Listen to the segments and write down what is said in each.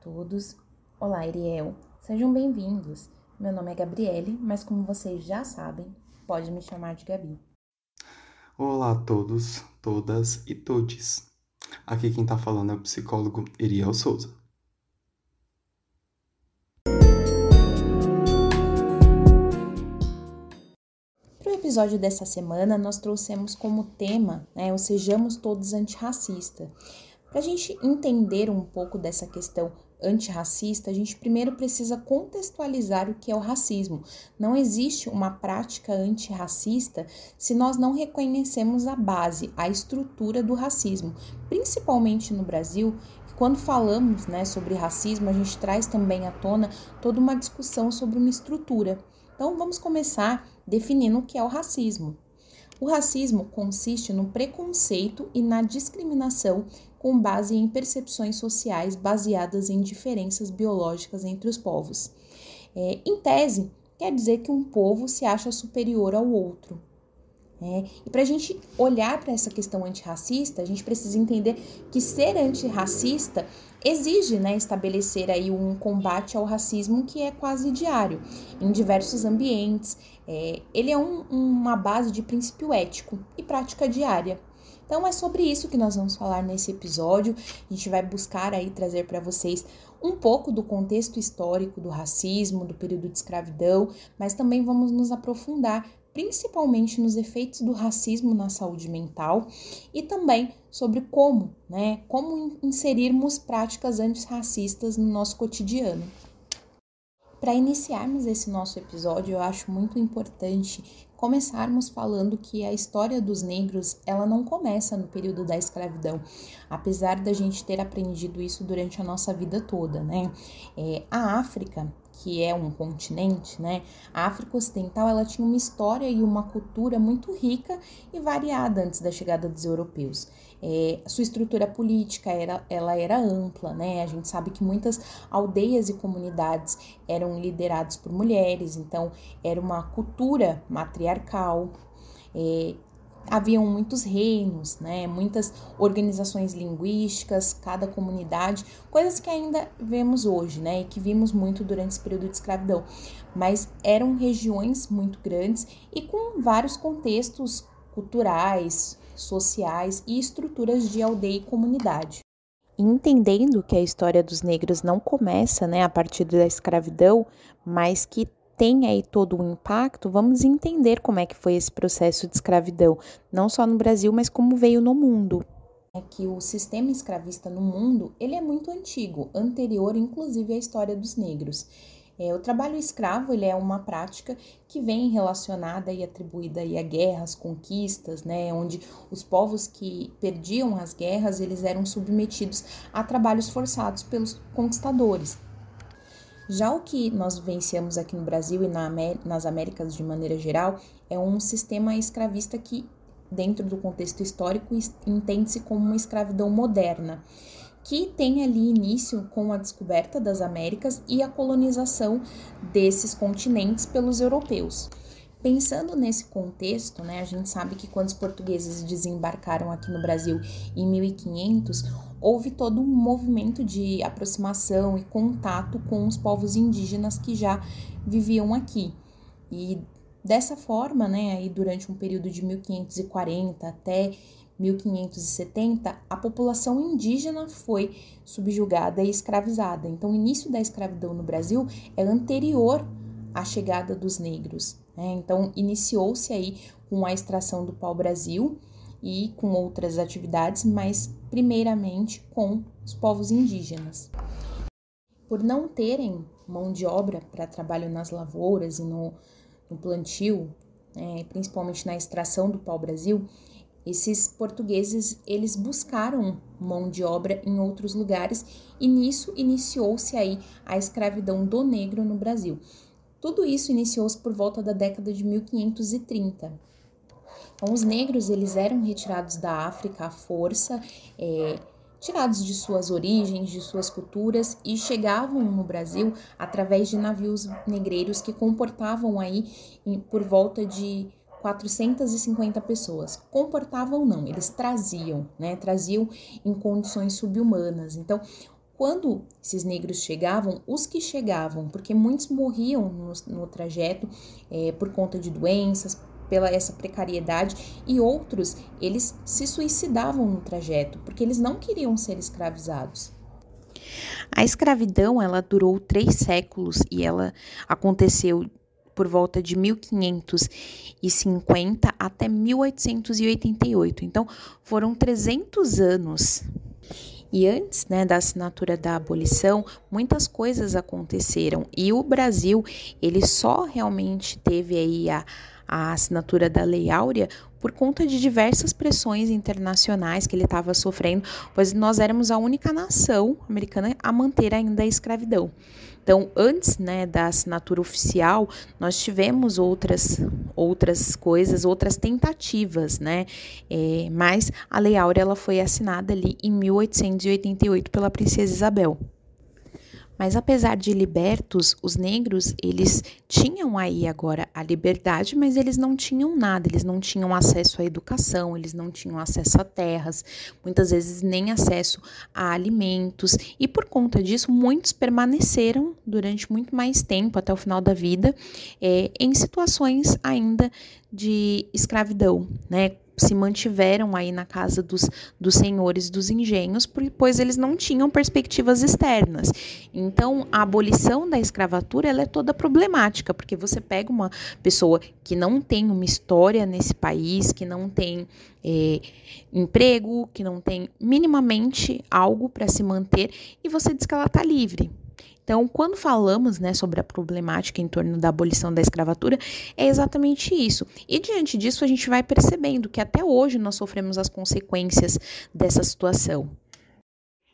Todos, olá Ariel, sejam bem-vindos. Meu nome é Gabriele, mas como vocês já sabem, pode me chamar de Gabi. Olá a todos, todas e todes. Aqui quem tá falando é o psicólogo Iriel Souza. Para o episódio dessa semana, nós trouxemos como tema né, o Sejamos Todos Antirracista. Para a gente entender um pouco dessa questão antirracista, a gente primeiro precisa contextualizar o que é o racismo. Não existe uma prática antirracista se nós não reconhecemos a base, a estrutura do racismo, principalmente no Brasil. Quando falamos né, sobre racismo, a gente traz também à tona toda uma discussão sobre uma estrutura. Então, vamos começar definindo o que é o racismo. O racismo consiste no preconceito e na discriminação com base em percepções sociais baseadas em diferenças biológicas entre os povos. É, em tese, quer dizer que um povo se acha superior ao outro. É, e para a gente olhar para essa questão antirracista, a gente precisa entender que ser antirracista exige né, estabelecer aí um combate ao racismo que é quase diário, em diversos ambientes. É, ele é um, uma base de princípio ético e prática diária. Então é sobre isso que nós vamos falar nesse episódio. A gente vai buscar aí trazer para vocês um pouco do contexto histórico do racismo, do período de escravidão, mas também vamos nos aprofundar principalmente nos efeitos do racismo na saúde mental e também sobre como, né, como inserirmos práticas antirracistas no nosso cotidiano. Para iniciarmos esse nosso episódio, eu acho muito importante começarmos falando que a história dos negros ela não começa no período da escravidão, apesar da gente ter aprendido isso durante a nossa vida toda, né? É, a África que é um continente, né? A África Ocidental ela tinha uma história e uma cultura muito rica e variada antes da chegada dos europeus. É, sua estrutura política era, ela era ampla, né? A gente sabe que muitas aldeias e comunidades eram lideradas por mulheres, então era uma cultura matriarcal. É, haviam muitos reinos, né, muitas organizações linguísticas, cada comunidade, coisas que ainda vemos hoje, né, e que vimos muito durante esse período de escravidão, mas eram regiões muito grandes e com vários contextos culturais, sociais e estruturas de aldeia e comunidade. Entendendo que a história dos negros não começa né, a partir da escravidão, mas que tem aí todo o impacto, vamos entender como é que foi esse processo de escravidão, não só no Brasil, mas como veio no mundo. É que o sistema escravista no mundo, ele é muito antigo, anterior inclusive à história dos negros. É, o trabalho escravo ele é uma prática que vem relacionada e atribuída aí a guerras, conquistas, né, onde os povos que perdiam as guerras eles eram submetidos a trabalhos forçados pelos conquistadores. Já o que nós vivenciamos aqui no Brasil e na, nas Américas de maneira geral é um sistema escravista que, dentro do contexto histórico, entende-se como uma escravidão moderna, que tem ali início com a descoberta das Américas e a colonização desses continentes pelos europeus. Pensando nesse contexto, né, a gente sabe que quando os portugueses desembarcaram aqui no Brasil em 1500, houve todo um movimento de aproximação e contato com os povos indígenas que já viviam aqui. E dessa forma, né, aí durante um período de 1540 até 1570, a população indígena foi subjugada e escravizada. Então, o início da escravidão no Brasil é anterior à chegada dos negros. Né? Então, iniciou-se aí com a extração do pau-brasil e com outras atividades, mas primeiramente com os povos indígenas. Por não terem mão de obra para trabalho nas lavouras e no, no plantio, né, principalmente na extração do pau-brasil, esses portugueses eles buscaram mão de obra em outros lugares e nisso iniciou-se aí a escravidão do negro no Brasil. Tudo isso iniciou-se por volta da década de 1530. Então, os negros eles eram retirados da África à força, é, tirados de suas origens, de suas culturas e chegavam no Brasil através de navios negreiros que comportavam aí por volta de 450 pessoas. Comportavam não, eles traziam, né? Traziam em condições subhumanas. Então, quando esses negros chegavam, os que chegavam, porque muitos morriam no, no trajeto é, por conta de doenças, pela essa precariedade e outros eles se suicidavam no trajeto porque eles não queriam ser escravizados. A escravidão ela durou três séculos e ela aconteceu por volta de 1550 até 1888. Então, foram 300 anos. E antes né, da assinatura da abolição, muitas coisas aconteceram e o Brasil ele só realmente teve aí a, a assinatura da Lei Áurea por conta de diversas pressões internacionais que ele estava sofrendo, pois nós éramos a única nação americana a manter ainda a escravidão. Então, antes né, da assinatura oficial, nós tivemos outras, outras coisas, outras tentativas, né? É, mas a Lei Áurea ela foi assinada ali em 1888 pela Princesa Isabel. Mas apesar de libertos, os negros, eles tinham aí agora a liberdade, mas eles não tinham nada, eles não tinham acesso à educação, eles não tinham acesso a terras, muitas vezes nem acesso a alimentos, e por conta disso, muitos permaneceram durante muito mais tempo, até o final da vida, é, em situações ainda de escravidão, né? Se mantiveram aí na casa dos, dos senhores dos engenhos, pois eles não tinham perspectivas externas. Então, a abolição da escravatura ela é toda problemática, porque você pega uma pessoa que não tem uma história nesse país, que não tem é, emprego, que não tem minimamente algo para se manter, e você diz que ela está livre. Então, quando falamos né, sobre a problemática em torno da abolição da escravatura, é exatamente isso. E diante disso, a gente vai percebendo que até hoje nós sofremos as consequências dessa situação.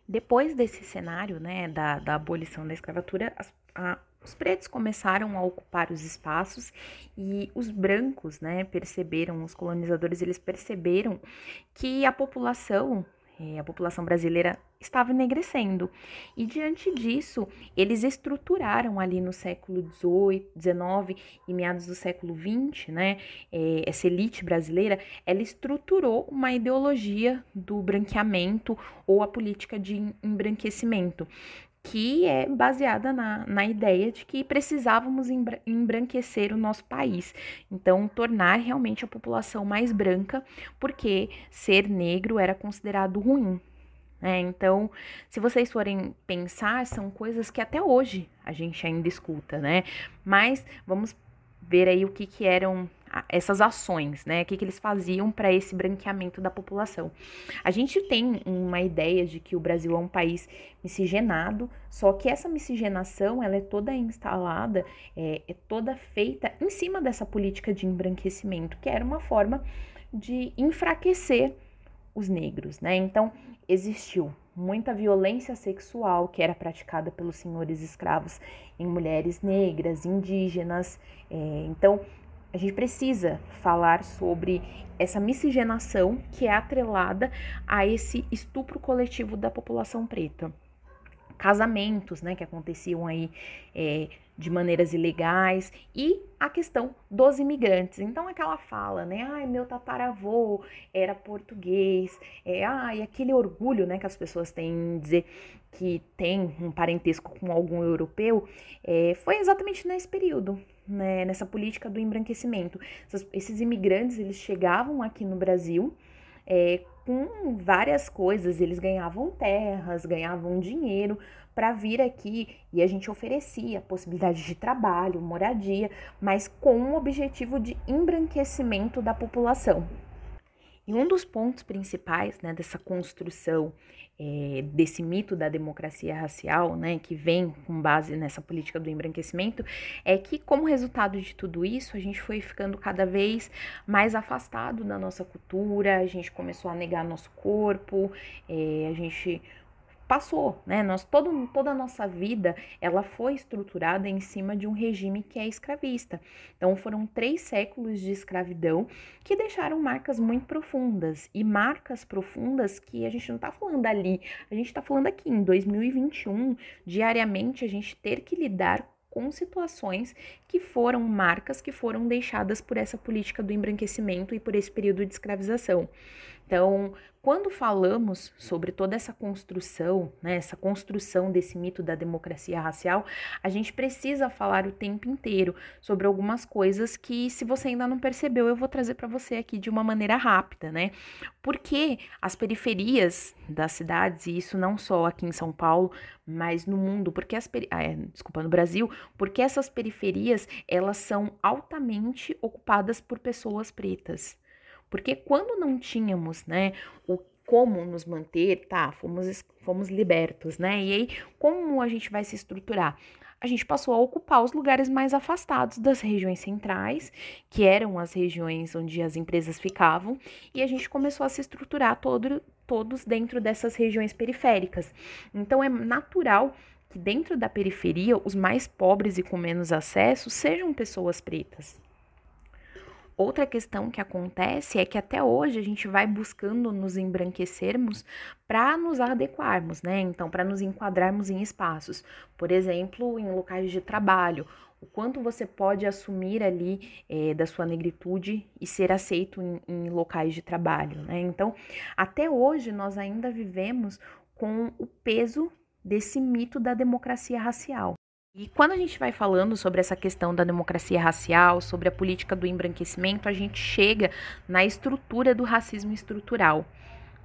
Depois desse cenário né, da, da abolição da escravatura, a, os pretos começaram a ocupar os espaços e os brancos, né, perceberam, os colonizadores, eles perceberam que a população é, a população brasileira estava enegrecendo. E diante disso, eles estruturaram ali no século XVIII, XIX e meados do século XX, né, é, essa elite brasileira, ela estruturou uma ideologia do branqueamento ou a política de embranquecimento, que é baseada na, na ideia de que precisávamos embranquecer o nosso país. Então, tornar realmente a população mais branca, porque ser negro era considerado ruim. Né? Então, se vocês forem pensar, são coisas que até hoje a gente ainda escuta, né? Mas vamos ver aí o que, que eram essas ações, né? O que, que eles faziam para esse branqueamento da população. A gente tem uma ideia de que o Brasil é um país miscigenado, só que essa miscigenação ela é toda instalada, é, é toda feita em cima dessa política de embranquecimento, que era uma forma de enfraquecer os negros, né? Então existiu muita violência sexual que era praticada pelos senhores escravos em mulheres negras, indígenas. É, então a gente precisa falar sobre essa miscigenação que é atrelada a esse estupro coletivo da população preta. Casamentos, né, que aconteciam aí é, de maneiras ilegais e a questão dos imigrantes. Então, aquela fala, né? Ai, meu tataravô era português, é, ai, aquele orgulho, né, que as pessoas têm em dizer que tem um parentesco com algum europeu, é, foi exatamente nesse período, né, nessa política do embranquecimento. esses imigrantes, eles chegavam aqui no Brasil, é, com várias coisas, eles ganhavam terras, ganhavam dinheiro para vir aqui e a gente oferecia possibilidade de trabalho, moradia, mas com o objetivo de embranquecimento da população. E um dos pontos principais né, dessa construção é, desse mito da democracia racial, né, que vem com base nessa política do embranquecimento, é que, como resultado de tudo isso, a gente foi ficando cada vez mais afastado da nossa cultura, a gente começou a negar nosso corpo, é, a gente passou, né? Nós todo, toda a nossa vida ela foi estruturada em cima de um regime que é escravista. Então foram três séculos de escravidão que deixaram marcas muito profundas e marcas profundas que a gente não está falando ali, a gente está falando aqui em 2021 diariamente a gente ter que lidar com situações que foram marcas que foram deixadas por essa política do embranquecimento e por esse período de escravização. Então, quando falamos sobre toda essa construção, né, essa construção desse mito da democracia racial, a gente precisa falar o tempo inteiro sobre algumas coisas que, se você ainda não percebeu, eu vou trazer para você aqui de uma maneira rápida, né? Porque as periferias das cidades, e isso não só aqui em São Paulo, mas no mundo, porque as ah, é, desculpa, no Brasil, porque essas periferias elas são altamente ocupadas por pessoas pretas. Porque quando não tínhamos, né, o como nos manter, tá, fomos, fomos libertos, né? E aí, como a gente vai se estruturar? A gente passou a ocupar os lugares mais afastados das regiões centrais, que eram as regiões onde as empresas ficavam, e a gente começou a se estruturar todo, todos dentro dessas regiões periféricas. Então, é natural que dentro da periferia, os mais pobres e com menos acesso sejam pessoas pretas. Outra questão que acontece é que até hoje a gente vai buscando nos embranquecermos para nos adequarmos, né? Então, para nos enquadrarmos em espaços, por exemplo, em locais de trabalho, o quanto você pode assumir ali é, da sua negritude e ser aceito em, em locais de trabalho, né? Então, até hoje nós ainda vivemos com o peso desse mito da democracia racial. E quando a gente vai falando sobre essa questão da democracia racial, sobre a política do embranquecimento, a gente chega na estrutura do racismo estrutural.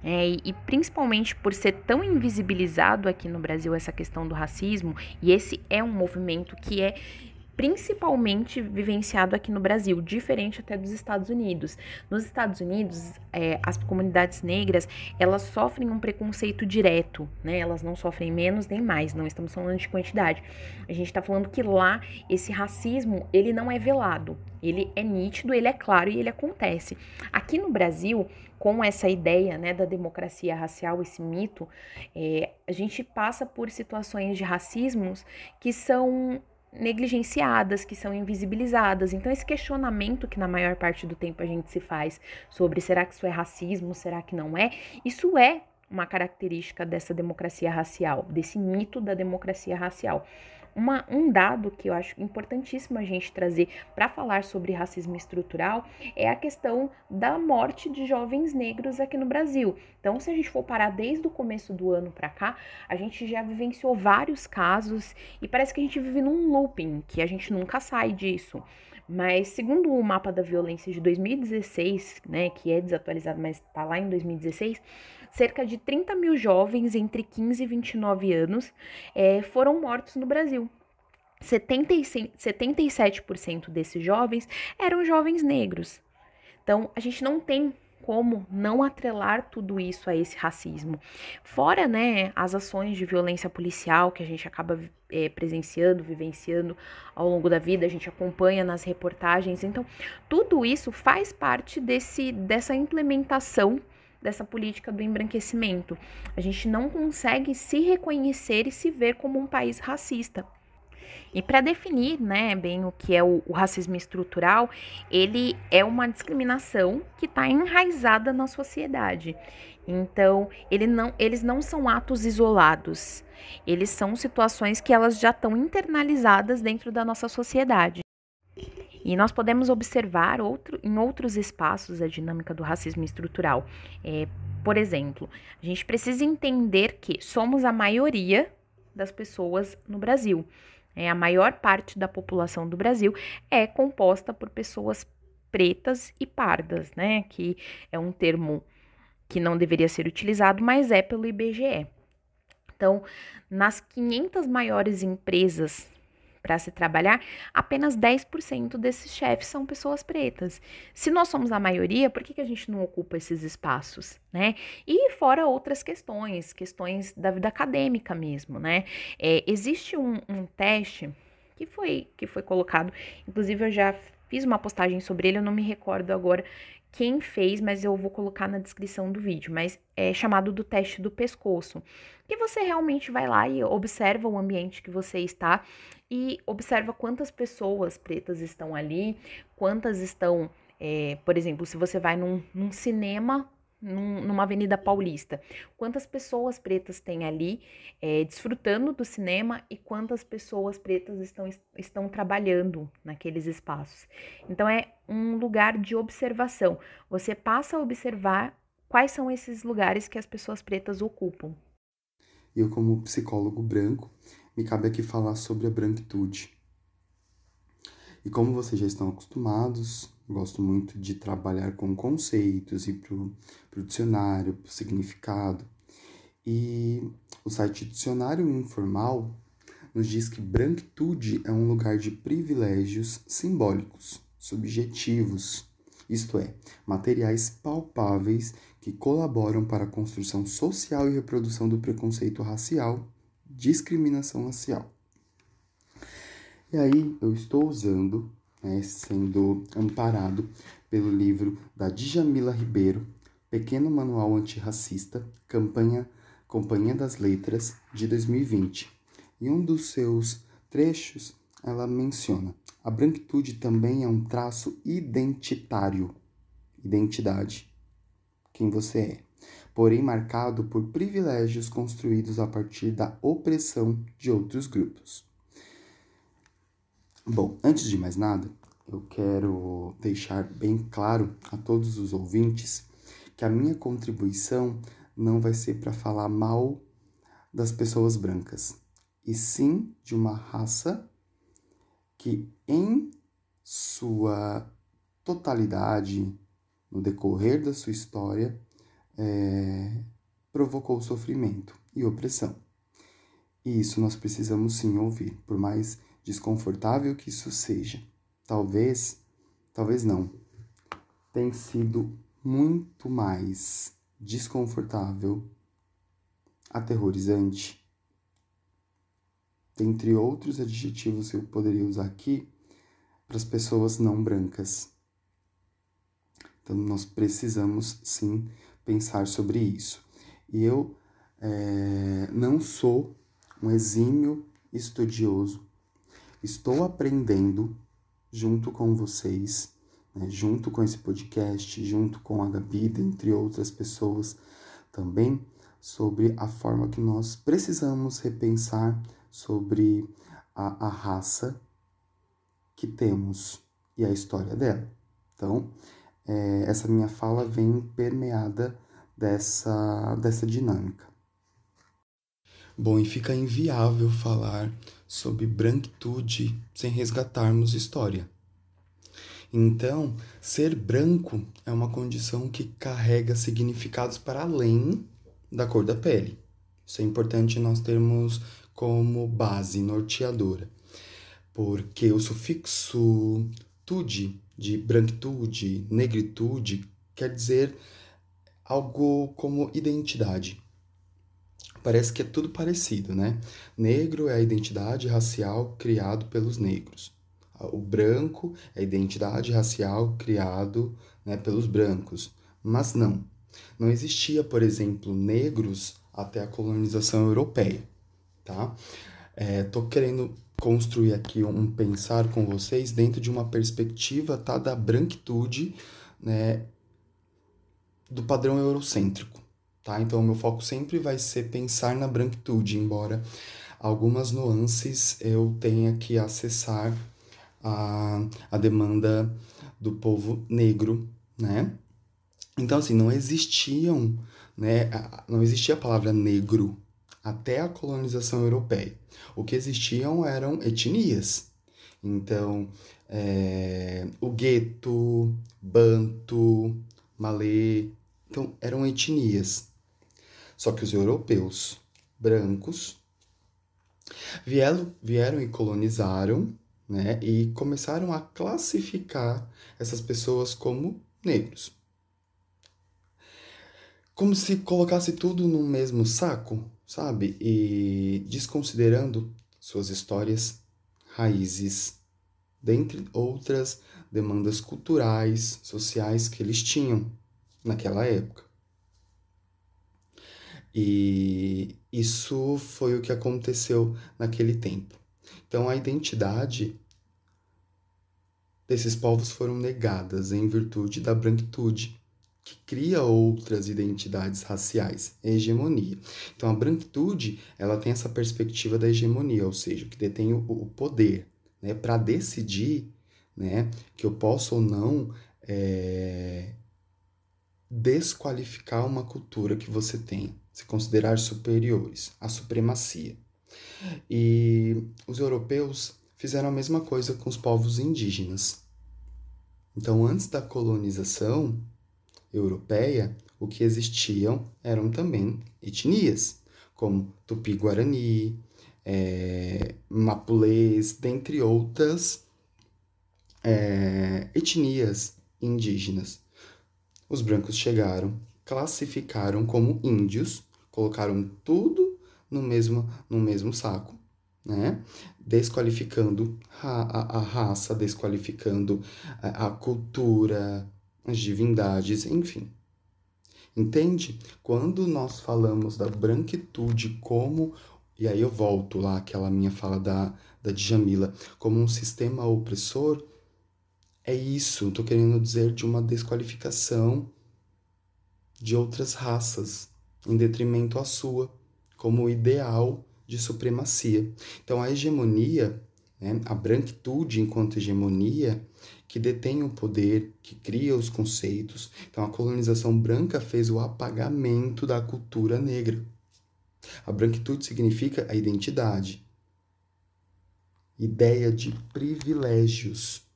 É, e, e principalmente por ser tão invisibilizado aqui no Brasil essa questão do racismo, e esse é um movimento que é principalmente vivenciado aqui no Brasil, diferente até dos Estados Unidos. Nos Estados Unidos, é, as comunidades negras elas sofrem um preconceito direto, né? Elas não sofrem menos nem mais. Não estamos falando de quantidade. A gente está falando que lá esse racismo ele não é velado, ele é nítido, ele é claro e ele acontece. Aqui no Brasil com essa ideia né, da democracia racial, esse mito, é, a gente passa por situações de racismos que são negligenciadas, que são invisibilizadas. Então, esse questionamento que na maior parte do tempo a gente se faz sobre será que isso é racismo, será que não é, isso é uma característica dessa democracia racial, desse mito da democracia racial. Uma, um dado que eu acho importantíssimo a gente trazer para falar sobre racismo estrutural é a questão da morte de jovens negros aqui no Brasil. Então, se a gente for parar desde o começo do ano para cá, a gente já vivenciou vários casos e parece que a gente vive num looping, que a gente nunca sai disso. Mas segundo o mapa da violência de 2016, né, que é desatualizado, mas está lá em 2016, cerca de 30 mil jovens entre 15 e 29 anos é, foram mortos no Brasil. 77% desses jovens eram jovens negros. Então, a gente não tem como não atrelar tudo isso a esse racismo. Fora, né, as ações de violência policial que a gente acaba é, presenciando, vivenciando ao longo da vida, a gente acompanha nas reportagens. Então, tudo isso faz parte desse, dessa implementação dessa política do embranquecimento. A gente não consegue se reconhecer e se ver como um país racista. E para definir, né, bem o que é o, o, racismo estrutural, ele é uma discriminação que está enraizada na sociedade. Então, ele não, eles não são atos isolados. Eles são situações que elas já estão internalizadas dentro da nossa sociedade. E nós podemos observar outro, em outros espaços a dinâmica do racismo estrutural. É, por exemplo, a gente precisa entender que somos a maioria das pessoas no Brasil. É, a maior parte da população do Brasil é composta por pessoas pretas e pardas, né? Que é um termo que não deveria ser utilizado, mas é pelo IBGE. Então, nas 500 maiores empresas para se trabalhar, apenas 10% desses chefes são pessoas pretas. Se nós somos a maioria, por que, que a gente não ocupa esses espaços, né? E fora outras questões, questões da vida acadêmica mesmo, né? É, existe um, um teste que foi, que foi colocado, inclusive eu já fiz uma postagem sobre ele, eu não me recordo agora quem fez, mas eu vou colocar na descrição do vídeo, mas é chamado do teste do pescoço, que você realmente vai lá e observa o ambiente que você está e observa quantas pessoas pretas estão ali, quantas estão, é, por exemplo, se você vai num, num cinema num, numa avenida paulista. Quantas pessoas pretas tem ali é, desfrutando do cinema e quantas pessoas pretas estão, estão trabalhando naqueles espaços. Então é um lugar de observação. Você passa a observar quais são esses lugares que as pessoas pretas ocupam. Eu, como psicólogo branco, me cabe aqui falar sobre a branquitude. E como vocês já estão acostumados, gosto muito de trabalhar com conceitos e pro, pro dicionário, pro significado. E o site Dicionário Informal nos diz que branquitude é um lugar de privilégios simbólicos, subjetivos, isto é, materiais palpáveis que colaboram para a construção social e reprodução do preconceito racial, discriminação racial. E aí eu estou usando, né, sendo amparado pelo livro da Djamila Ribeiro, Pequeno Manual Antirracista, campanha Companhia das Letras, de 2020. Em um dos seus trechos, ela menciona: a branquitude também é um traço identitário, identidade, quem você é, porém marcado por privilégios construídos a partir da opressão de outros grupos. Bom, antes de mais nada, eu quero deixar bem claro a todos os ouvintes que a minha contribuição não vai ser para falar mal das pessoas brancas, e sim de uma raça que, em sua totalidade, no decorrer da sua história, é, provocou sofrimento e opressão. E isso nós precisamos sim ouvir, por mais desconfortável que isso seja. Talvez, talvez não. Tem sido muito mais desconfortável, aterrorizante, entre outros adjetivos que eu poderia usar aqui, para as pessoas não brancas. Então, nós precisamos sim pensar sobre isso. E eu é, não sou um exímio estudioso, estou aprendendo junto com vocês né, junto com esse podcast, junto com a Gabi, dentre outras pessoas também, sobre a forma que nós precisamos repensar sobre a, a raça que temos e a história dela. Então, é, essa minha fala vem permeada dessa, dessa dinâmica. Bom, e fica inviável falar sobre branquitude sem resgatarmos história. Então, ser branco é uma condição que carrega significados para além da cor da pele. Isso é importante nós termos como base norteadora, porque o sufixo tude, de branquitude, negritude, quer dizer algo como identidade. Parece que é tudo parecido, né? Negro é a identidade racial criado pelos negros o branco é a identidade racial criado né, pelos brancos. Mas não. Não existia, por exemplo, negros até a colonização europeia. Tá? É, querendo construir aqui um pensar com vocês dentro de uma perspectiva tá, da branquitude né, do padrão eurocêntrico. Tá? Então, o meu foco sempre vai ser pensar na branquitude, embora algumas nuances eu tenha que acessar a, a demanda do povo negro, né? Então, assim, não existiam, né? Não existia a palavra negro até a colonização europeia. O que existiam eram etnias. Então, é, o gueto, banto, malê, então eram etnias. Só que os europeus brancos vieram, vieram e colonizaram né? E começaram a classificar essas pessoas como negros. Como se colocasse tudo no mesmo saco, sabe? E desconsiderando suas histórias, raízes, dentre outras demandas culturais, sociais que eles tinham naquela época. E isso foi o que aconteceu naquele tempo. Então, a identidade desses povos foram negadas em virtude da branquitude, que cria outras identidades raciais, hegemonia. Então, a branquitude ela tem essa perspectiva da hegemonia, ou seja, que detém o, poder né, para decidir né, que eu posso ou não é, desqualificar uma cultura que você tem, se considerar superiores, a supremacia. E os europeus fizeram a mesma coisa com os povos indígenas. Então, antes da colonização europeia, o que existiam eram também etnias, como Tupi-Guarani, é, Mapulês, dentre outras é, etnias indígenas. Os brancos chegaram, classificaram como índios, colocaram tudo no mesmo, no mesmo saco, né? Desqualificando a, a, a raça, desqualificando a, a cultura, as divindades, enfim. Entende? Quando nós falamos da branquitude como. E aí eu volto lá, aquela minha fala da, da Djamila, como um sistema opressor, é isso. Estou querendo dizer de uma desqualificação de outras raças, em detrimento à sua, como ideal de supremacia. Então, a hegemonia, né, a branquitude enquanto hegemonia, que detém o poder, que cria os conceitos. Então, a colonização branca fez o apagamento da cultura negra. A branquitude significa a identidade, ideia de privilégios.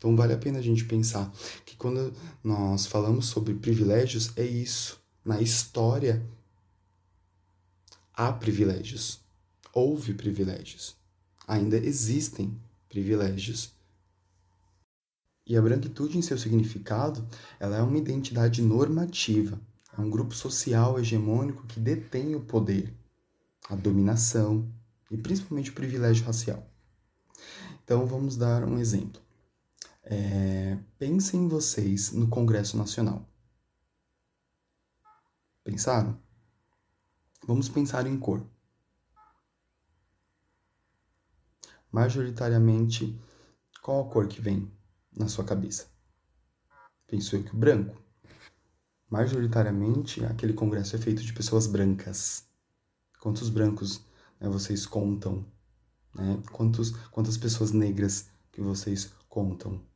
Então, vale a pena a gente pensar que quando nós falamos sobre privilégios, é isso. Na história, há privilégios. Houve privilégios. Ainda existem privilégios e a branquitude, em seu significado, ela é uma identidade normativa, é um grupo social hegemônico que detém o poder, a dominação e principalmente o privilégio racial. Então vamos dar um exemplo. É, pensem vocês no Congresso Nacional. Pensaram? Vamos pensar em cor. Majoritariamente, qual a cor que vem na sua cabeça? Penso eu que o branco. Majoritariamente, aquele congresso é feito de pessoas brancas. Quantos brancos né, vocês contam? Né? Quantos, quantas pessoas negras que vocês contam?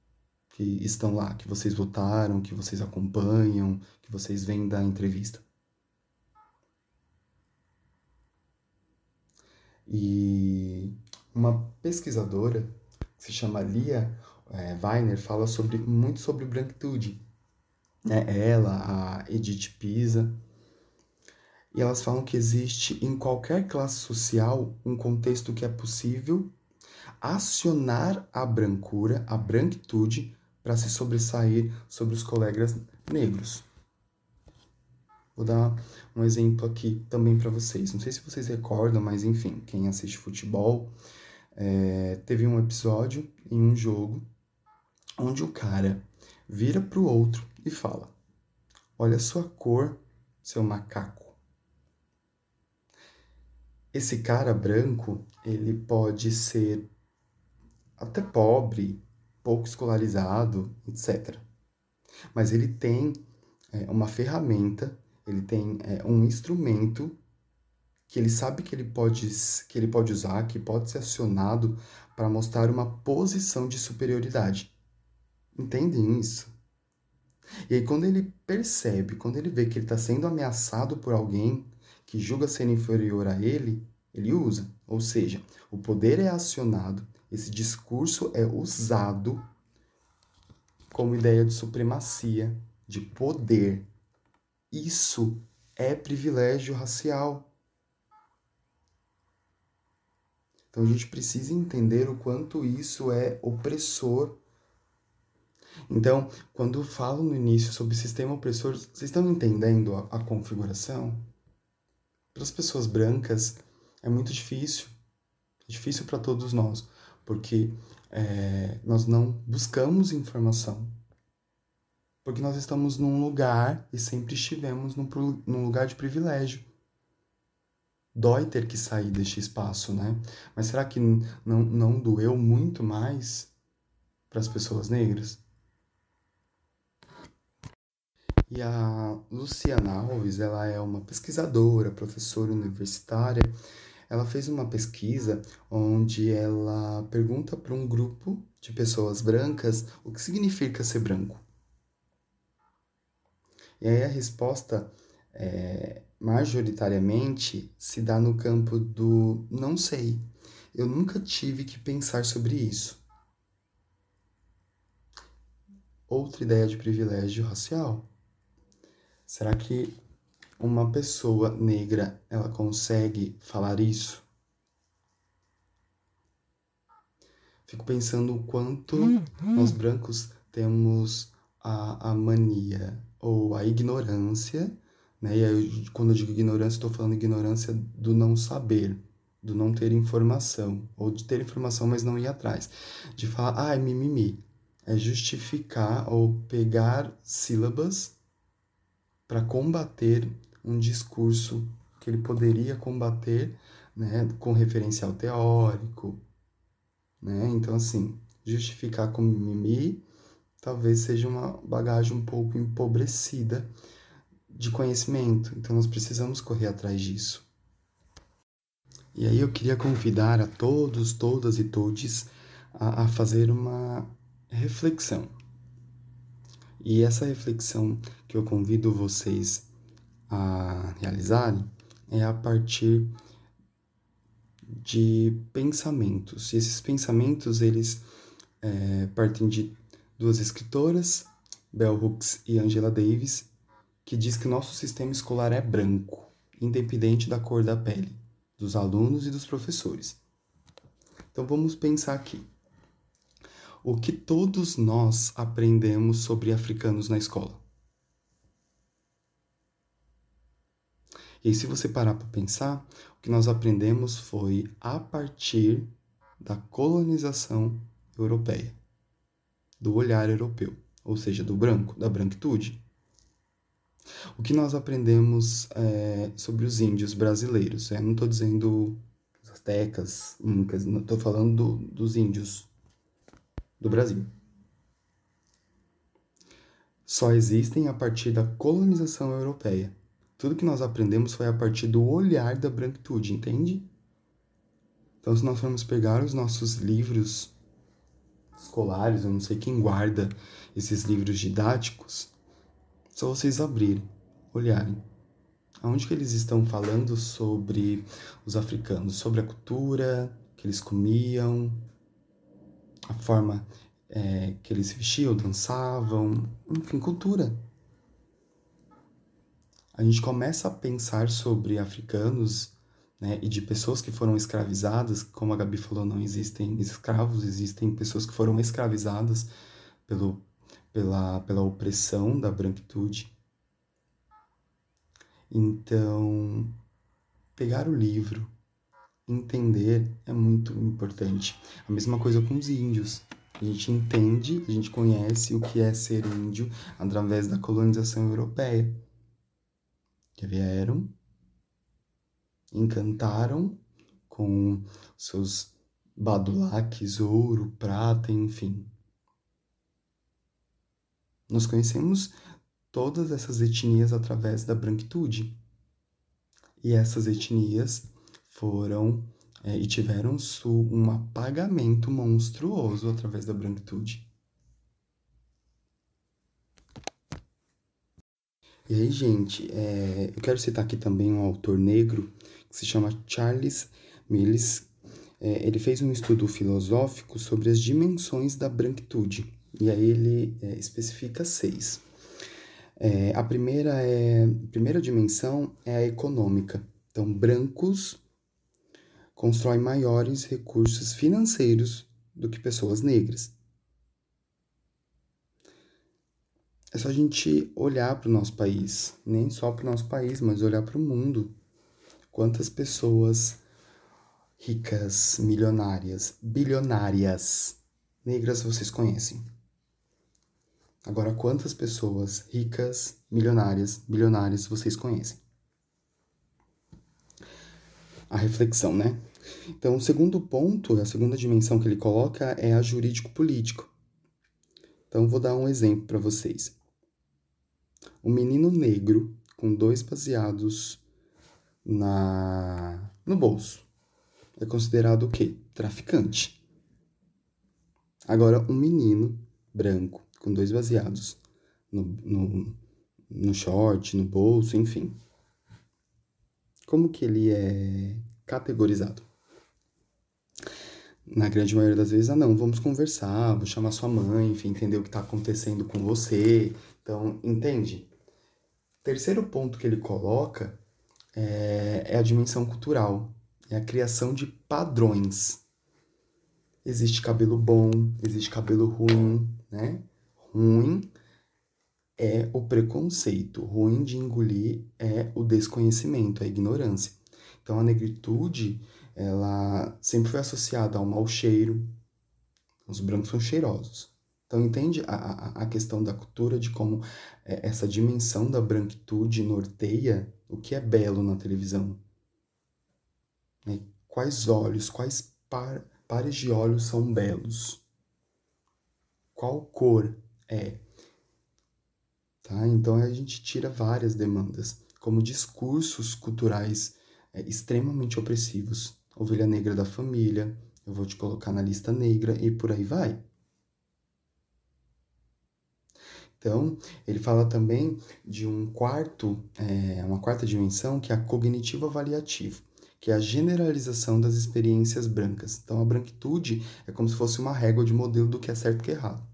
Que estão lá, que vocês votaram, que vocês acompanham, que vocês vêm da entrevista? E uma pesquisadora que se chama Lia é, Weiner fala sobre, muito sobre branquitude. Né? Ela, a Edith Pisa. E elas falam que existe em qualquer classe social um contexto que é possível acionar a brancura, a branquitude, para se sobressair sobre os colegas negros. Vou dar um exemplo aqui também para vocês. Não sei se vocês recordam, mas enfim, quem assiste futebol, é, teve um episódio em um jogo onde o cara vira para o outro e fala: Olha a sua cor, seu macaco. Esse cara branco, ele pode ser até pobre, pouco escolarizado, etc. Mas ele tem é, uma ferramenta, ele tem é, um instrumento que ele sabe que ele pode que ele pode usar, que pode ser acionado para mostrar uma posição de superioridade entendem isso. E aí, quando ele percebe, quando ele vê que ele está sendo ameaçado por alguém que julga ser inferior a ele, ele usa. Ou seja, o poder é acionado, esse discurso é usado como ideia de supremacia, de poder. Isso é privilégio racial. Então a gente precisa entender o quanto isso é opressor então, quando eu falo no início sobre sistema opressor, vocês estão entendendo a, a configuração? Para as pessoas brancas é muito difícil, é difícil para todos nós, porque é, nós não buscamos informação. Porque nós estamos num lugar e sempre estivemos num, num lugar de privilégio. Dói ter que sair deste espaço, né? Mas será que não, não doeu muito mais para as pessoas negras? E a Luciana Alves, ela é uma pesquisadora, professora universitária. Ela fez uma pesquisa onde ela pergunta para um grupo de pessoas brancas o que significa ser branco. E aí a resposta é, majoritariamente se dá no campo do não sei. Eu nunca tive que pensar sobre isso. Outra ideia de privilégio racial. Será que uma pessoa negra ela consegue falar isso? Fico pensando o quanto uhum. nós brancos temos a, a mania ou a ignorância, né? E aí, quando eu digo ignorância, estou falando ignorância do não saber, do não ter informação, ou de ter informação, mas não ir atrás. De falar, ah, é mimimi. É justificar ou pegar sílabas para combater um discurso que ele poderia combater, né, com referencial teórico, né? Então, assim, justificar com mimimi talvez seja uma bagagem um pouco empobrecida de conhecimento. Então, nós precisamos correr atrás disso. E aí eu queria convidar a todos, todas e todes a, a fazer uma reflexão. E essa reflexão que eu convido vocês a realizarem é a partir de pensamentos. E esses pensamentos, eles é, partem de duas escritoras, Bell Hooks e Angela Davis, que diz que nosso sistema escolar é branco, independente da cor da pele, dos alunos e dos professores. Então vamos pensar aqui. O que todos nós aprendemos sobre africanos na escola? E se você parar para pensar, o que nós aprendemos foi a partir da colonização europeia do olhar europeu, ou seja, do branco, da branquitude. O que nós aprendemos é, sobre os índios brasileiros? Eu não estou dizendo os astecas, incas, estou falando do, dos índios do Brasil. Só existem a partir da colonização europeia. Tudo que nós aprendemos foi a partir do olhar da branquitude, entende? Então, se nós formos pegar os nossos livros escolares, eu não sei quem guarda esses livros didáticos, só vocês abrirem, olharem. Aonde que eles estão falando sobre os africanos, sobre a cultura que eles comiam, a forma é, que eles vestiam, dançavam, enfim, cultura. A gente começa a pensar sobre africanos né, e de pessoas que foram escravizadas, como a Gabi falou, não existem escravos, existem pessoas que foram escravizadas pelo, pela, pela opressão da branquitude. Então, pegar o livro, entender é muito importante. A mesma coisa com os índios. A gente entende, a gente conhece o que é ser índio através da colonização europeia. Que vieram encantaram com seus badulaques, ouro, prata, enfim. Nós conhecemos todas essas etnias através da branquitude. E essas etnias foram é, e tiveram um apagamento monstruoso através da branquitude. E aí, gente, é, eu quero citar aqui também um autor negro que se chama Charles Mills. É, ele fez um estudo filosófico sobre as dimensões da branquitude, e aí ele é, especifica seis. É, a primeira é a primeira dimensão é a econômica. Então, brancos constroem maiores recursos financeiros do que pessoas negras. É só a gente olhar para o nosso país, nem só para o nosso país, mas olhar para o mundo. Quantas pessoas ricas, milionárias, bilionárias, negras vocês conhecem? Agora, quantas pessoas ricas, milionárias, bilionárias vocês conhecem? A reflexão, né? Então, o segundo ponto, a segunda dimensão que ele coloca é a jurídico-político. Então, vou dar um exemplo para vocês. Um menino negro com dois baseados na no bolso. É considerado o quê? Traficante. Agora, um menino branco com dois baseados no, no, no short, no bolso, enfim. Como que ele é categorizado? Na grande maioria das vezes, ah não, vamos conversar, vou chamar sua mãe, enfim, entender o que está acontecendo com você. Então, entende? Terceiro ponto que ele coloca é, é a dimensão cultural, é a criação de padrões. Existe cabelo bom, existe cabelo ruim, né? Ruim é o preconceito, ruim de engolir é o desconhecimento, a ignorância. Então a negritude, ela sempre foi associada ao mau cheiro. Os brancos são cheirosos. Então entende a, a, a questão da cultura, de como é, essa dimensão da branquitude norteia o que é belo na televisão. Né? Quais olhos, quais par, pares de olhos são belos? Qual cor é? Tá? Então a gente tira várias demandas, como discursos culturais é, extremamente opressivos. Ovelha negra da família, eu vou te colocar na lista negra e por aí vai. Então, ele fala também de um quarto, é, uma quarta dimensão, que é a cognitivo avaliativo, que é a generalização das experiências brancas. Então, a branquitude é como se fosse uma régua de modelo do que é certo e que é errado.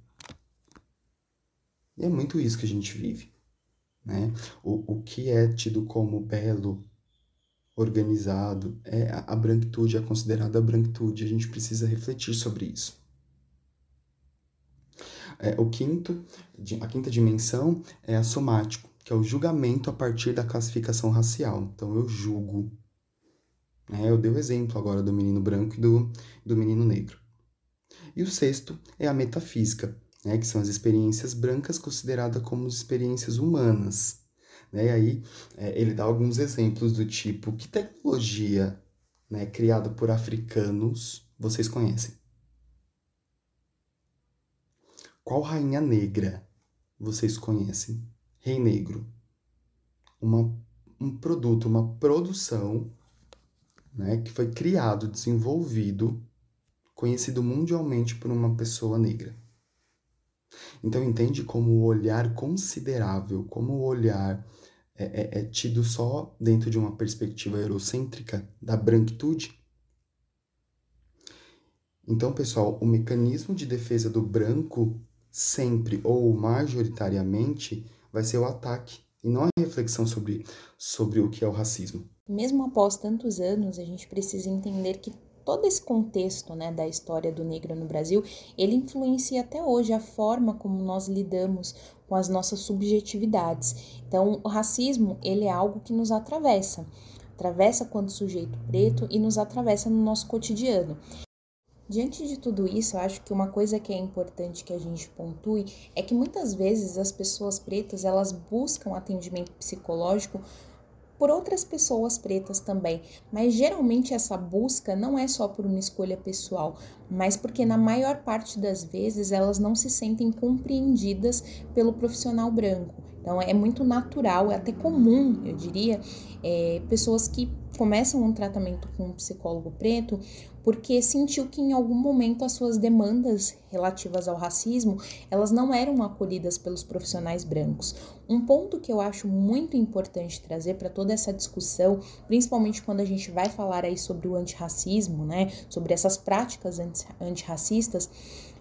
E é muito isso que a gente vive. Né? O, o que é tido como belo, organizado, é a, branquitude é considerada branquitude. A gente precisa refletir sobre isso. É, o quinto, a quinta dimensão é a somático, que é o julgamento a partir da classificação racial. Então, eu julgo. É, eu dei o exemplo agora do menino branco e do, do menino negro. E o sexto é a metafísica, né, que são as experiências brancas consideradas como experiências humanas. Né? E aí é, ele dá alguns exemplos do tipo, que tecnologia né, criada por africanos vocês conhecem? Qual rainha negra vocês conhecem? Rei Negro. Uma, um produto, uma produção né, que foi criado, desenvolvido, conhecido mundialmente por uma pessoa negra. Então entende como o olhar considerável, como o olhar é, é, é tido só dentro de uma perspectiva eurocêntrica da branquitude? Então, pessoal, o mecanismo de defesa do branco sempre ou majoritariamente vai ser o ataque e não a reflexão sobre, sobre o que é o racismo. Mesmo após tantos anos, a gente precisa entender que todo esse contexto né, da história do negro no Brasil, ele influencia até hoje a forma como nós lidamos com as nossas subjetividades. Então, o racismo, ele é algo que nos atravessa. Atravessa quando sujeito preto e nos atravessa no nosso cotidiano. Diante de tudo isso, eu acho que uma coisa que é importante que a gente pontue é que muitas vezes as pessoas pretas, elas buscam atendimento psicológico por outras pessoas pretas também, mas geralmente essa busca não é só por uma escolha pessoal, mas porque na maior parte das vezes elas não se sentem compreendidas pelo profissional branco. Então é muito natural, é até comum, eu diria, é, pessoas que começam um tratamento com um psicólogo preto porque sentiu que em algum momento as suas demandas relativas ao racismo, elas não eram acolhidas pelos profissionais brancos. Um ponto que eu acho muito importante trazer para toda essa discussão, principalmente quando a gente vai falar aí sobre o antirracismo, né, sobre essas práticas antirracistas,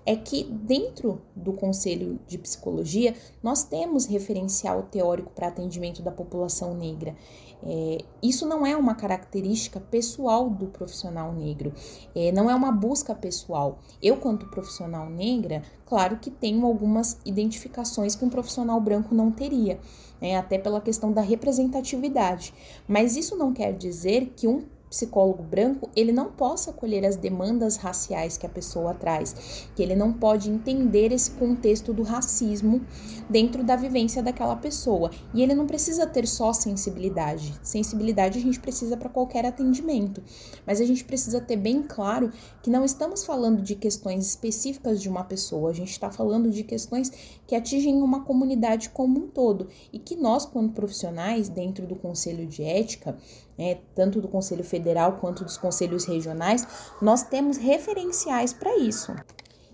é que dentro do Conselho de Psicologia nós temos referencial teórico para atendimento da população negra. É, isso não é uma característica pessoal do profissional negro, é, não é uma busca pessoal. Eu, quanto profissional negra, claro que tenho algumas identificações que um profissional branco não teria, né, até pela questão da representatividade. Mas isso não quer dizer que um psicólogo branco, ele não possa acolher as demandas raciais que a pessoa traz, que ele não pode entender esse contexto do racismo dentro da vivência daquela pessoa. E ele não precisa ter só sensibilidade. Sensibilidade a gente precisa para qualquer atendimento, mas a gente precisa ter bem claro que não estamos falando de questões específicas de uma pessoa, a gente está falando de questões que atingem uma comunidade como um todo e que nós, quando profissionais, dentro do conselho de ética, né, tanto do Conselho Federal quanto dos conselhos regionais, nós temos referenciais para isso.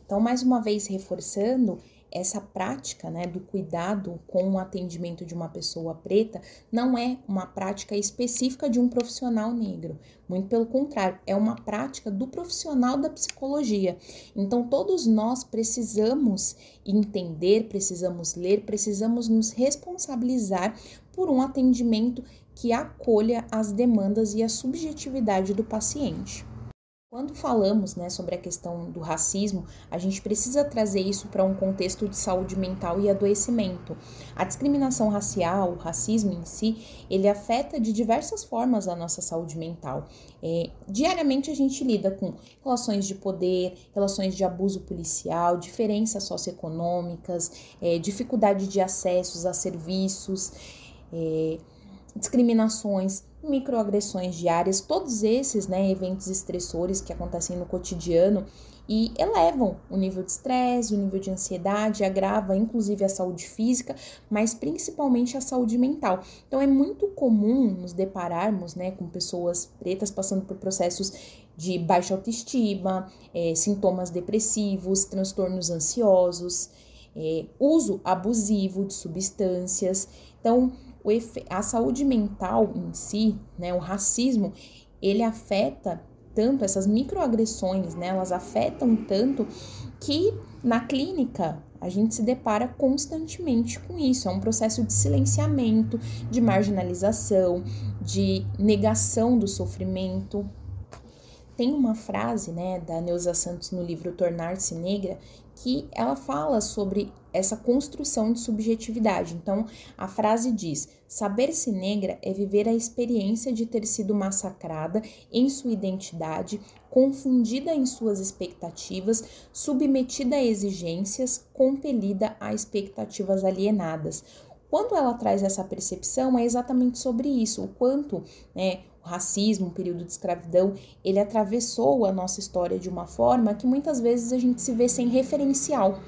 Então, mais uma vez reforçando, essa prática né, do cuidado com o atendimento de uma pessoa preta não é uma prática específica de um profissional negro. Muito pelo contrário, é uma prática do profissional da psicologia. Então, todos nós precisamos entender, precisamos ler, precisamos nos responsabilizar por um atendimento que acolha as demandas e a subjetividade do paciente. Quando falamos né, sobre a questão do racismo, a gente precisa trazer isso para um contexto de saúde mental e adoecimento. A discriminação racial, o racismo em si, ele afeta de diversas formas a nossa saúde mental. É, diariamente a gente lida com relações de poder, relações de abuso policial, diferenças socioeconômicas, é, dificuldade de acessos a serviços. É, discriminações, microagressões diárias, todos esses né, eventos estressores que acontecem no cotidiano e elevam o nível de estresse, o nível de ansiedade, agrava inclusive a saúde física, mas principalmente a saúde mental. Então é muito comum nos depararmos né, com pessoas pretas passando por processos de baixa autoestima, é, sintomas depressivos, transtornos ansiosos, é, uso abusivo de substâncias. Então, a saúde mental em si, né, o racismo, ele afeta tanto essas microagressões, né, elas afetam tanto que na clínica a gente se depara constantemente com isso. É um processo de silenciamento, de marginalização, de negação do sofrimento. Tem uma frase, né, da Neuza Santos no livro Tornar-se Negra, que ela fala sobre essa construção de subjetividade. Então, a frase diz: Saber-se negra é viver a experiência de ter sido massacrada em sua identidade, confundida em suas expectativas, submetida a exigências, compelida a expectativas alienadas. Quando ela traz essa percepção, é exatamente sobre isso, o quanto né, o racismo, o período de escravidão, ele atravessou a nossa história de uma forma que muitas vezes a gente se vê sem referencial.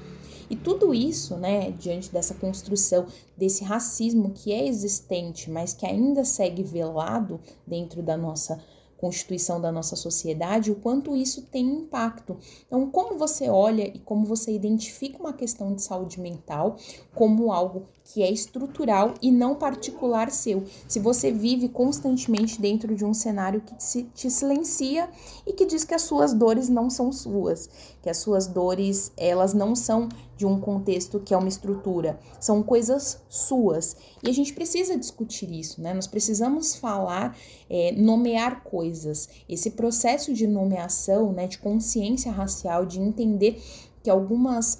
E tudo isso, né, diante dessa construção desse racismo que é existente, mas que ainda segue velado dentro da nossa constituição da nossa sociedade, o quanto isso tem impacto. Então, como você olha e como você identifica uma questão de saúde mental como algo que é estrutural e não particular seu. Se você vive constantemente dentro de um cenário que te silencia e que diz que as suas dores não são suas, que as suas dores elas não são de um contexto que é uma estrutura, são coisas suas. E a gente precisa discutir isso, né? Nós precisamos falar, é, nomear coisas. Esse processo de nomeação, né, de consciência racial, de entender que algumas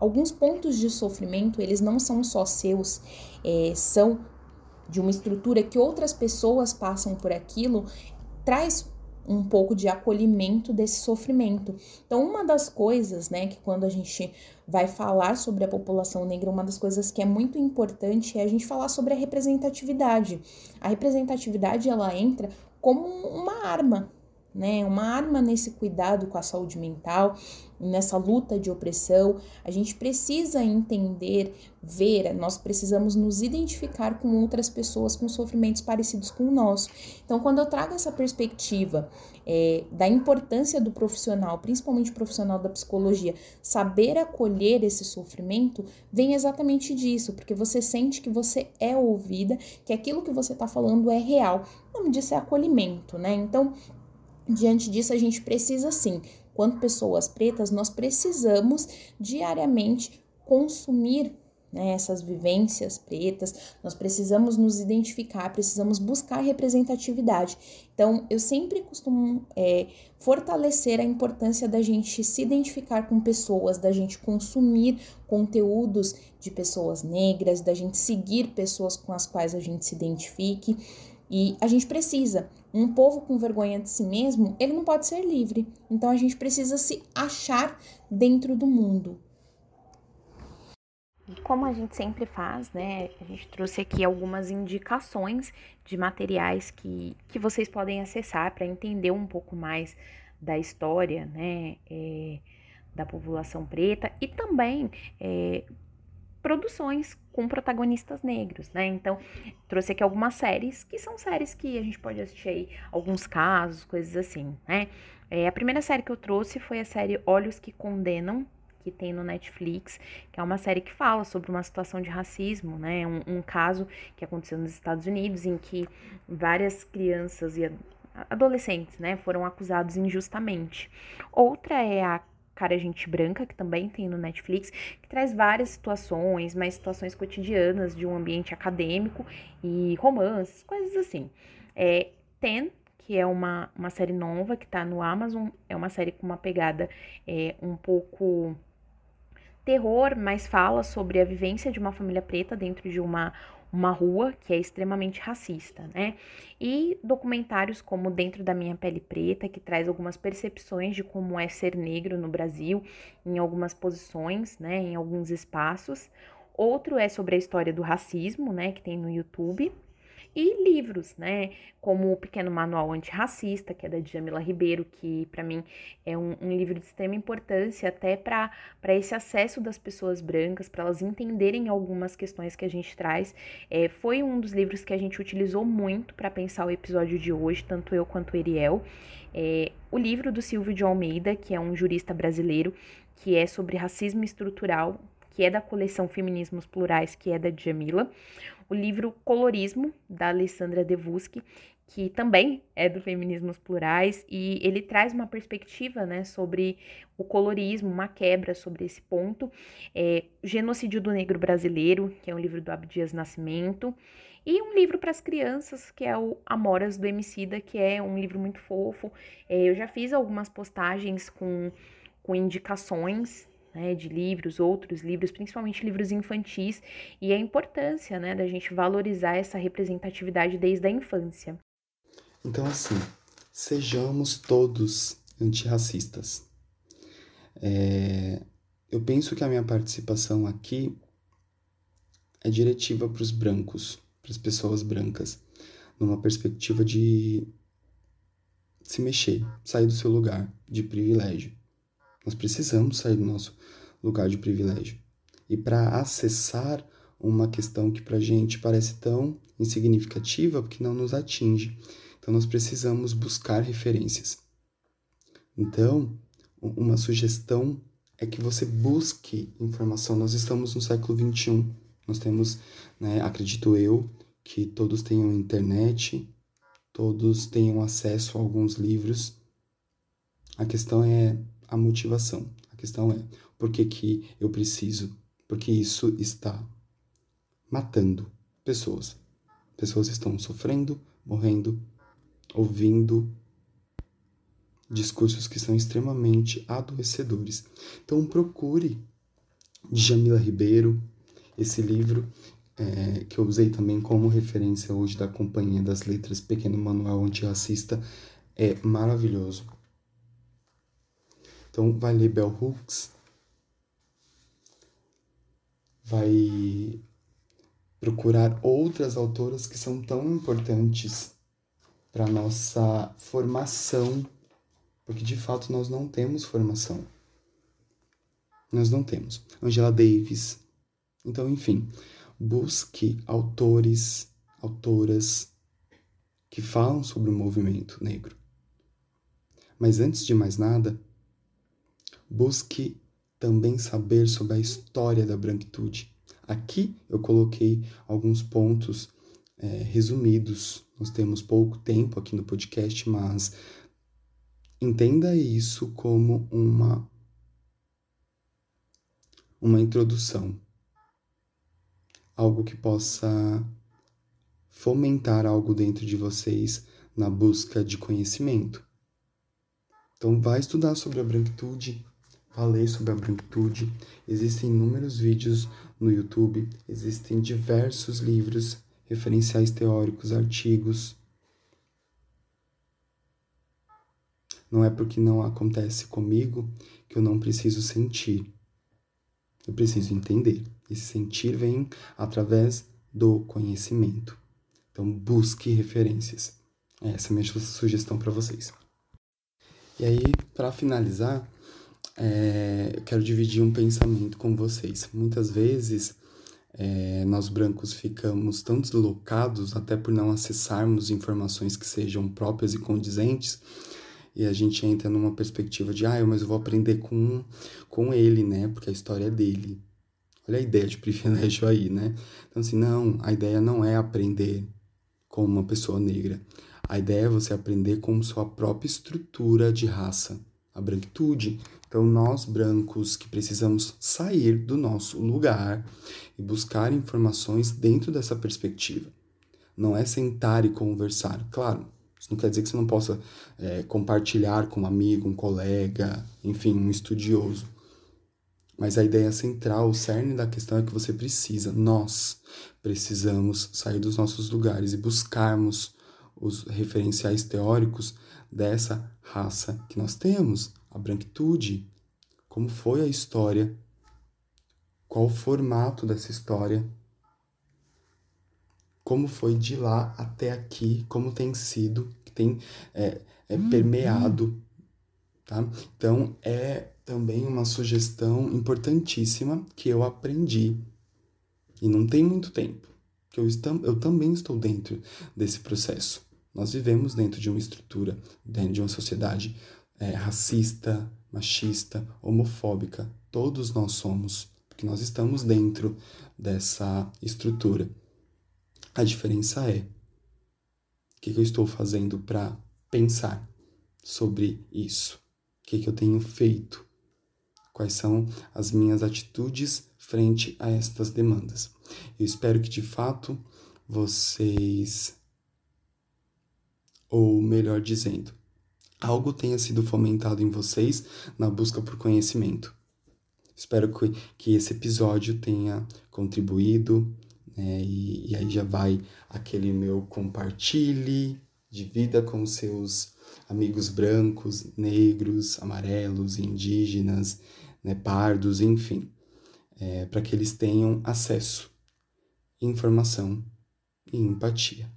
alguns pontos de sofrimento, eles não são só seus, é, são de uma estrutura que outras pessoas passam por aquilo, traz um pouco de acolhimento desse sofrimento. Então, uma das coisas, né, que quando a gente vai falar sobre a população negra, uma das coisas que é muito importante é a gente falar sobre a representatividade. A representatividade ela entra como uma arma, né? Uma arma nesse cuidado com a saúde mental, nessa luta de opressão. A gente precisa entender, ver, nós precisamos nos identificar com outras pessoas com sofrimentos parecidos com o nosso. Então, quando eu trago essa perspectiva é, da importância do profissional, principalmente profissional da psicologia, saber acolher esse sofrimento, vem exatamente disso, porque você sente que você é ouvida, que aquilo que você está falando é real. O nome disso é acolhimento, né? Então, Diante disso, a gente precisa sim, quanto pessoas pretas, nós precisamos diariamente consumir né, essas vivências pretas, nós precisamos nos identificar, precisamos buscar representatividade. Então, eu sempre costumo é, fortalecer a importância da gente se identificar com pessoas, da gente consumir conteúdos de pessoas negras, da gente seguir pessoas com as quais a gente se identifique. E a gente precisa. Um povo com vergonha de si mesmo, ele não pode ser livre. Então a gente precisa se achar dentro do mundo. E como a gente sempre faz, né? A gente trouxe aqui algumas indicações de materiais que, que vocês podem acessar para entender um pouco mais da história, né? É, da população preta e também é, produções com protagonistas negros, né? Então, trouxe aqui algumas séries, que são séries que a gente pode assistir aí, alguns casos, coisas assim, né? É, a primeira série que eu trouxe foi a série Olhos que Condenam, que tem no Netflix, que é uma série que fala sobre uma situação de racismo, né? Um, um caso que aconteceu nos Estados Unidos em que várias crianças e adolescentes, né, foram acusados injustamente. Outra é a Cara Gente Branca, que também tem no Netflix, que traz várias situações, mais situações cotidianas de um ambiente acadêmico e romances, coisas assim. É, Ten, que é uma, uma série nova que tá no Amazon, é uma série com uma pegada é, um pouco terror, mas fala sobre a vivência de uma família preta dentro de uma uma rua que é extremamente racista, né? E documentários como Dentro da Minha Pele Preta, que traz algumas percepções de como é ser negro no Brasil, em algumas posições, né, em alguns espaços. Outro é sobre a história do racismo, né, que tem no YouTube e livros, né, como o Pequeno Manual Antirracista, que é da Djamila Ribeiro, que para mim é um, um, livro de extrema importância até para esse acesso das pessoas brancas, para elas entenderem algumas questões que a gente traz. É, foi um dos livros que a gente utilizou muito para pensar o episódio de hoje, tanto eu quanto Eriel. É, o livro do Silvio de Almeida, que é um jurista brasileiro, que é sobre racismo estrutural, que é da coleção Feminismos Plurais, que é da Djamila o livro Colorismo, da Alessandra Devuski, que também é do Feminismos Plurais, e ele traz uma perspectiva né, sobre o colorismo, uma quebra sobre esse ponto. É, Genocídio do Negro Brasileiro, que é um livro do Abdias Nascimento, e um livro para as crianças, que é o Amoras do Emicida, que é um livro muito fofo. É, eu já fiz algumas postagens com, com indicações né, de livros, outros livros, principalmente livros infantis, e a importância né, da gente valorizar essa representatividade desde a infância. Então, assim, sejamos todos antirracistas. É, eu penso que a minha participação aqui é diretiva para os brancos, para as pessoas brancas, numa perspectiva de se mexer, sair do seu lugar de privilégio. Nós precisamos sair do nosso lugar de privilégio. E para acessar uma questão que para a gente parece tão insignificativa, porque não nos atinge. Então, nós precisamos buscar referências. Então, uma sugestão é que você busque informação. Nós estamos no século XXI. Nós temos, né, acredito eu, que todos tenham internet, todos tenham acesso a alguns livros. A questão é a motivação. A questão é por que, que eu preciso? Porque isso está matando pessoas. Pessoas estão sofrendo, morrendo, ouvindo discursos que são extremamente adoecedores. Então procure Jamila Ribeiro, esse livro é, que eu usei também como referência hoje da Companhia das Letras, Pequeno Manual Antirracista, é maravilhoso. Então, vai ler Bell Hooks, vai procurar outras autoras que são tão importantes para nossa formação, porque de fato nós não temos formação. Nós não temos. Angela Davis. Então, enfim, busque autores, autoras que falam sobre o movimento negro. Mas antes de mais nada, Busque também saber sobre a história da branquitude. Aqui eu coloquei alguns pontos é, resumidos. Nós temos pouco tempo aqui no podcast, mas entenda isso como uma uma introdução, algo que possa fomentar algo dentro de vocês na busca de conhecimento. Então, vai estudar sobre a branquitude, falei sobre a branquitude. Existem inúmeros vídeos no YouTube, existem diversos livros, referenciais teóricos, artigos. Não é porque não acontece comigo que eu não preciso sentir. Eu preciso entender. Esse sentir vem através do conhecimento. Então, busque referências. Essa é a minha sugestão para vocês. E aí, para finalizar, é, eu quero dividir um pensamento com vocês. Muitas vezes é, nós brancos ficamos tão deslocados, até por não acessarmos informações que sejam próprias e condizentes, e a gente entra numa perspectiva de, ah, mas eu vou aprender com, com ele, né? Porque a história é dele. Olha a ideia de privilégio aí, né? Então, assim, não, a ideia não é aprender como uma pessoa negra. A ideia é você aprender como sua própria estrutura de raça, a branquitude. Então, nós brancos que precisamos sair do nosso lugar e buscar informações dentro dessa perspectiva. Não é sentar e conversar. Claro, isso não quer dizer que você não possa é, compartilhar com um amigo, um colega, enfim, um estudioso. Mas a ideia central, o cerne da questão é que você precisa, nós precisamos sair dos nossos lugares e buscarmos os referenciais teóricos dessa raça que nós temos, a branquitude. Como foi a história? Qual o formato dessa história? Como foi de lá até aqui? Como tem sido? Tem é, é permeado, tá? Então, é também uma sugestão importantíssima que eu aprendi e não tem muito tempo que eu, estam, eu também estou dentro desse processo. Nós vivemos dentro de uma estrutura, dentro de uma sociedade é, racista, machista, homofóbica. Todos nós somos, porque nós estamos dentro dessa estrutura. A diferença é o que, que eu estou fazendo para pensar sobre isso? O que, que eu tenho feito quais são as minhas atitudes frente a estas demandas. Eu espero que de fato vocês, ou melhor dizendo, algo tenha sido fomentado em vocês na busca por conhecimento. Espero que, que esse episódio tenha contribuído, né, e, e aí já vai aquele meu compartilhe de vida com seus amigos brancos, negros, amarelos, indígenas, né, pardos, enfim, é, para que eles tenham acesso, informação e empatia.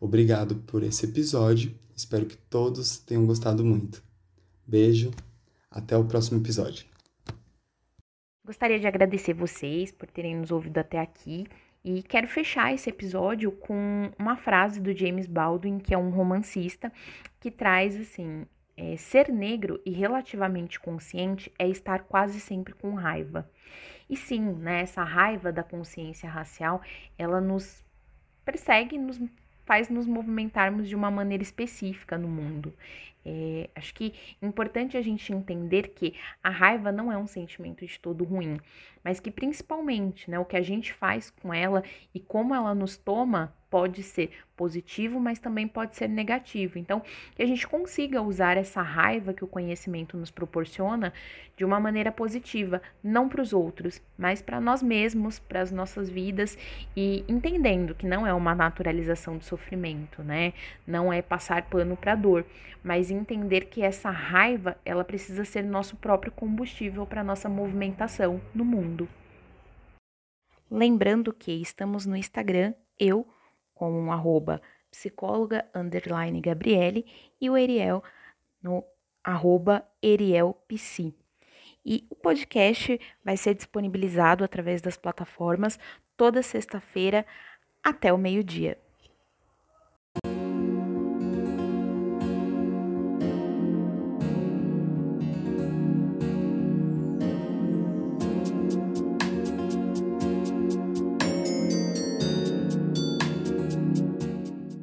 Obrigado por esse episódio, espero que todos tenham gostado muito. Beijo, até o próximo episódio. Gostaria de agradecer vocês por terem nos ouvido até aqui e quero fechar esse episódio com uma frase do James Baldwin, que é um romancista, que traz assim: é, ser negro e relativamente consciente é estar quase sempre com raiva. E sim, né, essa raiva da consciência racial, ela nos persegue, nos faz nos movimentarmos de uma maneira específica no mundo. É, acho que é importante a gente entender que a raiva não é um sentimento de todo ruim, mas que principalmente né, o que a gente faz com ela e como ela nos toma pode ser positivo, mas também pode ser negativo. Então, que a gente consiga usar essa raiva que o conhecimento nos proporciona de uma maneira positiva, não para os outros, mas para nós mesmos, para as nossas vidas e entendendo que não é uma naturalização do sofrimento, né? Não é passar pano para dor, mas entender que essa raiva, ela precisa ser nosso próprio combustível para nossa movimentação no mundo. Lembrando que estamos no Instagram, eu com um arroba psicóloga underline Gabriele e o Eriel no arroba erielpsi. E o podcast vai ser disponibilizado através das plataformas toda sexta-feira até o meio-dia.